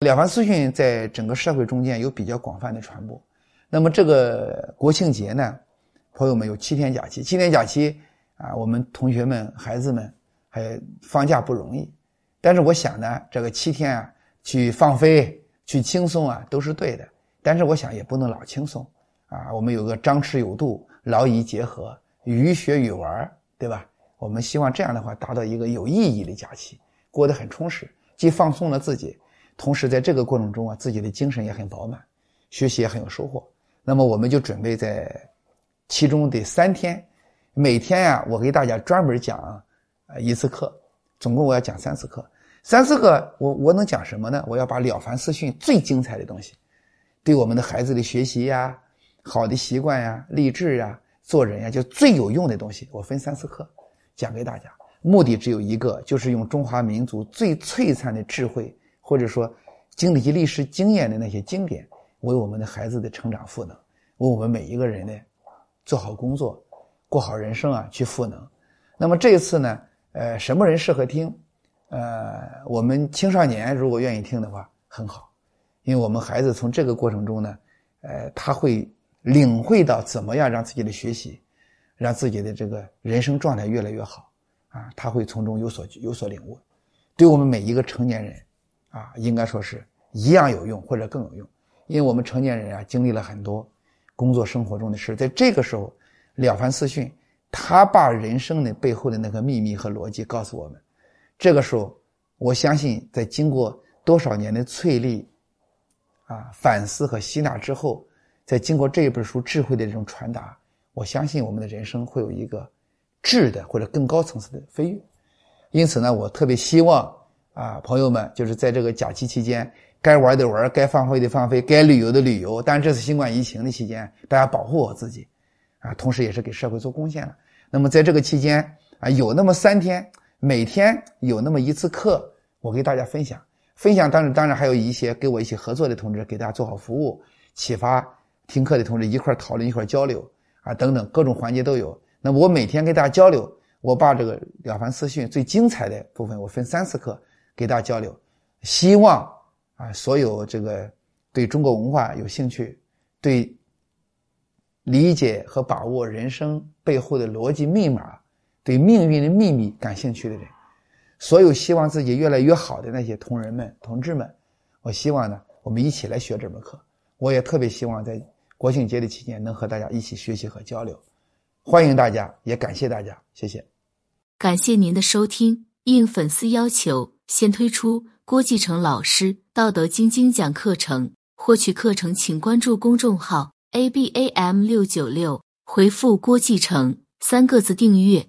了凡四训在整个社会中间有比较广泛的传播。那么这个国庆节呢，朋友们有七天假期，七天假期啊，我们同学们、孩子们还放假不容易。但是我想呢，这个七天啊，去放飞、去轻松啊，都是对的。但是我想也不能老轻松啊，我们有个张弛有度、劳逸结合、寓学与玩，对吧？我们希望这样的话，达到一个有意义的假期，过得很充实，既放松了自己，同时在这个过程中啊，自己的精神也很饱满，学习也很有收获。那么我们就准备在其中的三天，每天呀，我给大家专门讲啊一次课，总共我要讲三次课。三次课我我能讲什么呢？我要把《了凡四训》最精彩的东西，对我们的孩子的学习呀、好的习惯呀、励志呀、做人呀，就最有用的东西，我分三次课讲给大家。目的只有一个，就是用中华民族最璀璨的智慧，或者说经历历史经验的那些经典。为我们的孩子的成长赋能，为我们每一个人呢做好工作、过好人生啊去赋能。那么这一次呢，呃，什么人适合听？呃，我们青少年如果愿意听的话，很好，因为我们孩子从这个过程中呢，呃，他会领会到怎么样让自己的学习，让自己的这个人生状态越来越好啊，他会从中有所有所领悟。对我们每一个成年人啊，应该说是一样有用，或者更有用。因为我们成年人啊，经历了很多工作生活中的事，在这个时候，了凡四训，他把人生的背后的那个秘密和逻辑告诉我们。这个时候，我相信，在经过多少年的淬砺、啊反思和吸纳之后，在经过这一本书智慧的这种传达，我相信我们的人生会有一个质的或者更高层次的飞跃。因此呢，我特别希望啊，朋友们，就是在这个假期期间。该玩的玩，该放飞的放飞，该旅游的旅游。但这次新冠疫情的期间，大家保护好自己，啊，同时也是给社会做贡献了。那么在这个期间啊，有那么三天，每天有那么一次课，我给大家分享。分享当然当然还有一些跟我一起合作的同志，给大家做好服务，启发听课的同志一块讨论一块交流啊，等等各种环节都有。那么我每天跟大家交流，我把这个了凡四训最精彩的部分，我分三次课给大家交流，希望。啊，所有这个对中国文化有兴趣、对理解和把握人生背后的逻辑密码、对命运的秘密感兴趣的人，所有希望自己越来越好的那些同仁们、同志们，我希望呢，我们一起来学这门课。我也特别希望在国庆节的期间能和大家一起学习和交流。欢迎大家，也感谢大家，谢谢。感谢您的收听。应粉丝要求，先推出。郭继成老师《道德经》精讲课程，获取课程请关注公众号 a b a m 六九六，回复“郭继成”三个字订阅。